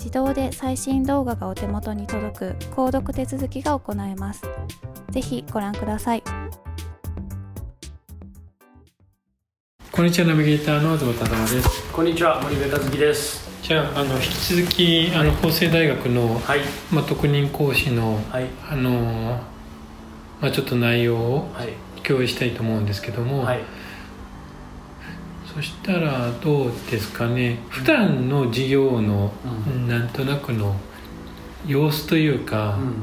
自動で最新動画がお手元に届く購読手続きが行えます。ぜひご覧ください。こんにちはナビゲーターの東忠です。こんにちは森部和樹です。じゃああの引き続き、あの法政大学の、はい、まあ特任講師の、はい、あのまあちょっと内容を共有したいと思うんですけども。はいそしたらどうですかね。普段の授業のなんとなくの様子というか、うん、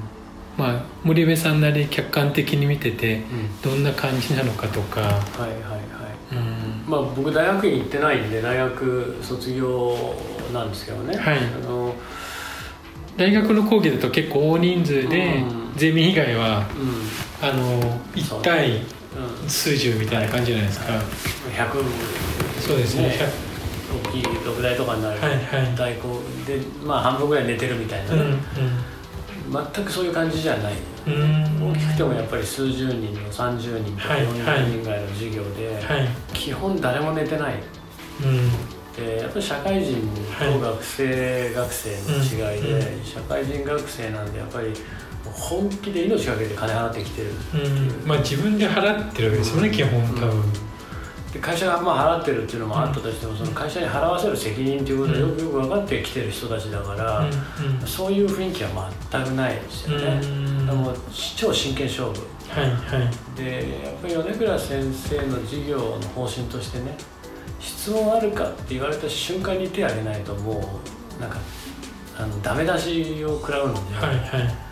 まあ森部さんなり客観的に見ててどんな感じなのかとか、はいはいはい、うん、まあ僕大学院行ってないんで大学卒業なんですけどね、はい、あの大学の講義だと結構大人数で、ゼミ以外は、うん、あの1対数十みたいな感じじゃないですか、はい、そうですね。大きい6台とかになる。代行でまあ半分ぐらい寝てるみたいなね、うんうん、全くそういう感じじゃない。大きくてもやっぱり数十人の30人とか40人ぐらいの授業で、はいはい、基本誰も寝てない、うん、でやっぱり社会人と学生学生の違いで、社会人学生なんでやっぱり本気で命かけて金払ってきてるまあ自分で払ってるわけですよね、基本多分、で会社がまあ払ってるっていうのもあったとしても、その会社に払わせる責任っていうことはよくよく分かってきてる人たちだから、そういう雰囲気は全くないですよね、でも超真剣勝負。はいはい。でやっぱり米倉先生の授業の方針としてね質問あるかって言われた瞬間に手を挙げないともうなんかあのダメ出しを食らうので、はいはい。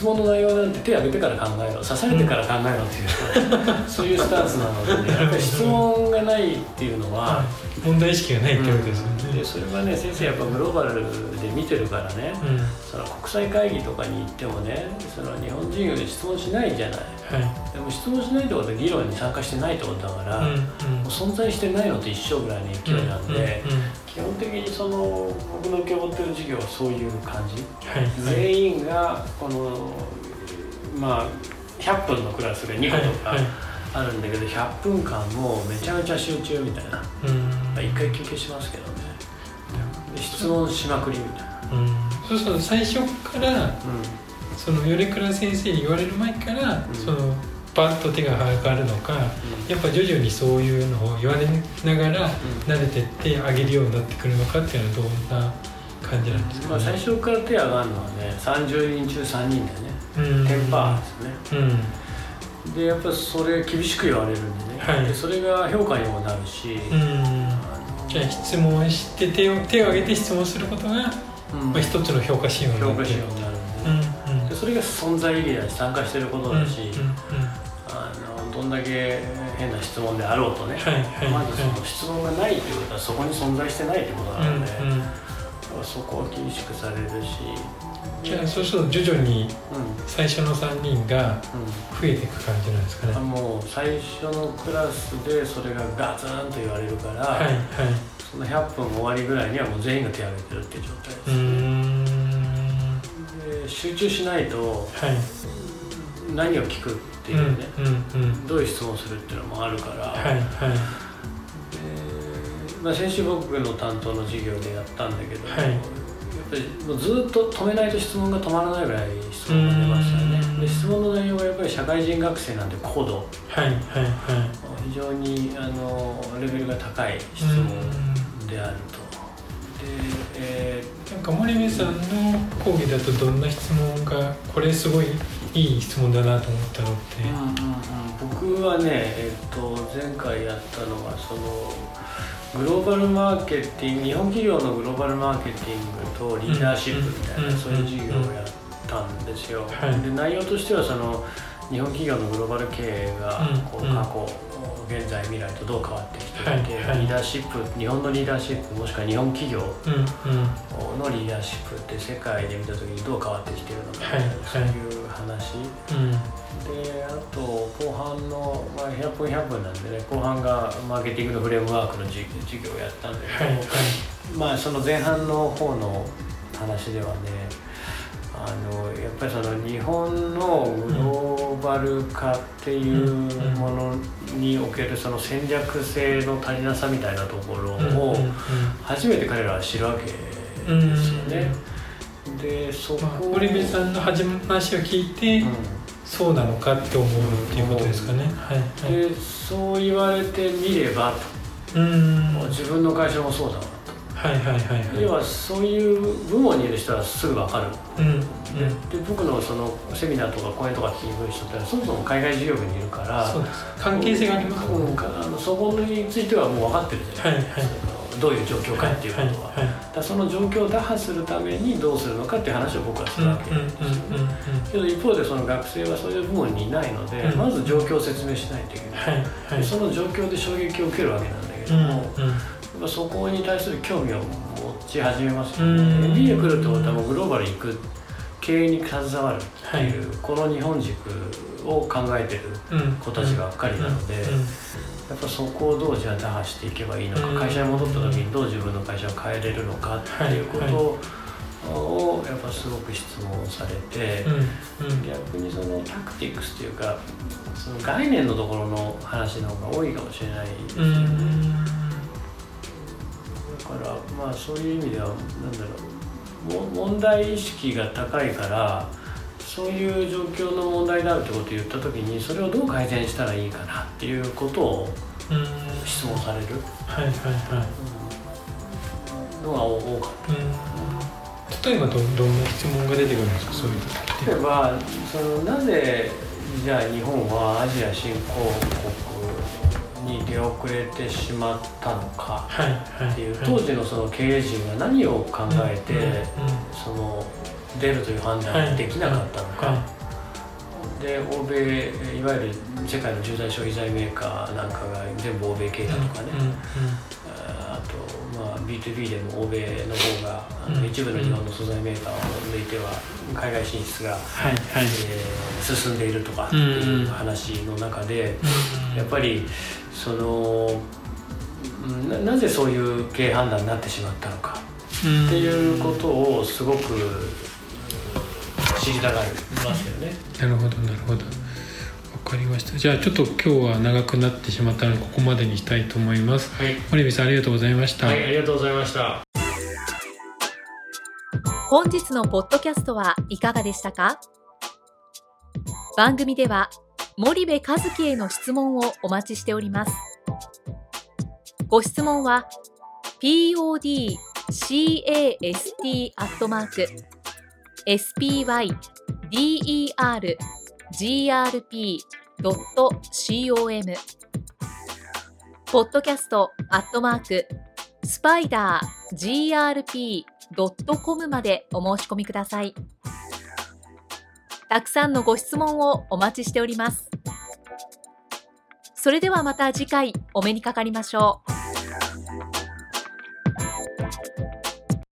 質問の内容なんて手を挙げてから考えろ。刺されてから考えろっていう、うん、そういうスタンスなので、ね、やっぱり質問がないっていうのは、問題意識がないってことですよね、うん、でそれはね先生やっぱグローバルで見てるからね、うん、その国際会議とかに行ってもねその日本人より質問しないじゃない、はい、でも質問しないってことは議論に参加してないってことだから、う存在してないのと一緒ぐらいの勢いなんで、基本的にその僕の受け持ってる授業はそういう感じ、はい、全員がこのまあ100分のクラスが2個とかあるんだけど、はいはい、100分間もうめちゃめちゃ集中みたいな、うん、一回休憩しますけどね。質問しまくりみたいな、うん、そうすると最初から、うん、その米倉先生に言われる前から、うん、そのパッと手が上がるのか、やっぱ徐々にそういうのを言われながら慣れてってあげるようになってくるのかっていうのはどんな感じなんですか、ね、まあ、最初から手上がるのはね30人中3人だよね、うん、10%パーですね、うん、でやっぱそれ厳しく言われるんでね、はい、でそれが評価にもなるし、うん、じゃあ質問して手を手を挙げて質問することが、うん。まあ、一つの評価指標になる評価指標になるんで、ね、うんそれが存在意義だし参加してることだし、あのどんだけ変な質問であろうとね、はいはい、まずその質問がないっていうことはそこに存在してないってことなので、うんうん、そこは厳しくされるし。じゃあそうすると徐々に最初の3人が増えていく感じなんですかね、うん、もう最初のクラスでそれがガツンと言われるから、はいはい、その100分終わりぐらいにはもう全員が手を挙げてるっていう状態です。で集中しないと何を聞くっていうね、うんうんうん、どういう質問するっていうのもあるから、はいはい。まあ、先週僕の担当の授業でやったんだけど、はい。もうずっと止めないと質問が止まらないぐらい質問が出ましたね。で質問の内容がやっぱり社会人学生なんで高度、はいはいはい、非常にあのレベルが高い質問であると。でえー、なんか森部さんの講義だとどんな質問がこれすごいいい質問だなと思ったのって、うんうんうん、僕はね、えーと前回やったのはそのグローバルマーケティング日本企業のグローバルマーケティングとリーダーシップみたいな、そういう授業をやったんですよ、はい、で内容としてはその日本企業のグローバル経営がこう過去、現在未来とどう変わってきていて、はいリーダーシップ日本のリーダーシップもしくは日本企業のリーダーシップって世界で見た時にどう変わってきているのか、はい、そういう話、であと後半の、まあ、100分100分なんでね後半がマーケティングのフレームワークの授業をやったんだけど、はいはい、まあその前半の方の話ではねあのやっぱりその日本のグローバル化っていうものにおけるその戦略性の足りなさみたいなところを初めて彼らは知るわけですよね。でそこ、まあ、堀部さんの話を聞いて、うん。そうなのかって思うっていうことですかね、はいはい、でそう言われてみればと。うん自分の会社もそうだわ。とはいはいはい、はい、要はそういう部門にいる人はすぐ分かる、うん、で僕のそのセミナーとか講演とか聞いてる人ってそもそも海外事業部にいるからそうです。関係性があります、うん、あのそこについてはもう分かってるじゃない。ですか、はい。はいどういう状況かっていうことは、はいはい、だその状況を打破するためにどうするのかっていう話を僕はするわけです。けど一方でその学生はそういう部門にいないので、うん、まず状況を説明しないといけない、はいはい、その状況で衝撃を受けるわけなんだけども、うんうん、そこに対する興味を持ち始めますよね、うん、MBA 来るってことはもうグローバル行く経営に携わるっていう、はい、この日本軸を考えてる子たちばっかりなので。やっぱそこをどうじゃあ打破していけばいいのか、うん、会社に戻った時にどう自分の会社を変えれるのかっていうことをやっぱすごく質問されて、逆にそのタクティクスっていうかその概念のところの話の方が多いかもしれないですよね。まあそういう意味ではなんだろう問題意識が高いからそういう状況の問題であるってことを言った時にそれをどう改善したらいいかなっていうことを質問される、はいはいはい、のが多かった。例えばどどんな質問が出てくるんですか？そういう時例えばそのなぜじゃあ日本はアジア新興国に出遅れてしまったのかっていう、当時のその経営陣が何を考えて、その出るという判断ができなかったのか、で欧米いわゆる世界の重大消費財メーカーなんかが全部欧米系だとかね、B2B でも欧米の方が、うん、一部の日本の素材メーカーを抜いては海外進出が、はいはい、えー、進んでいるとかっていう話の中で、やっぱりそのななぜそういう経営判断になってしまったのかっていうことをすごく知りたがりますよね。なるほどなるほど。わかりました。じゃあちょっと今日は長くなってしまったのでここまでにしたいと思います。はい。森部さんありがとうございました。はい、ありがとうございました。本日のポッドキャストはいかがでしたか？番組では森部和樹への質問をお待ちしております。ご質問は podcast アットマーク spydergrp.com grp.com ポッドキャストアットマークスパイダー grp.com までお申し込みください。たくさんのご質問をお待ちしております。それではまた次回お目にかかりましょう。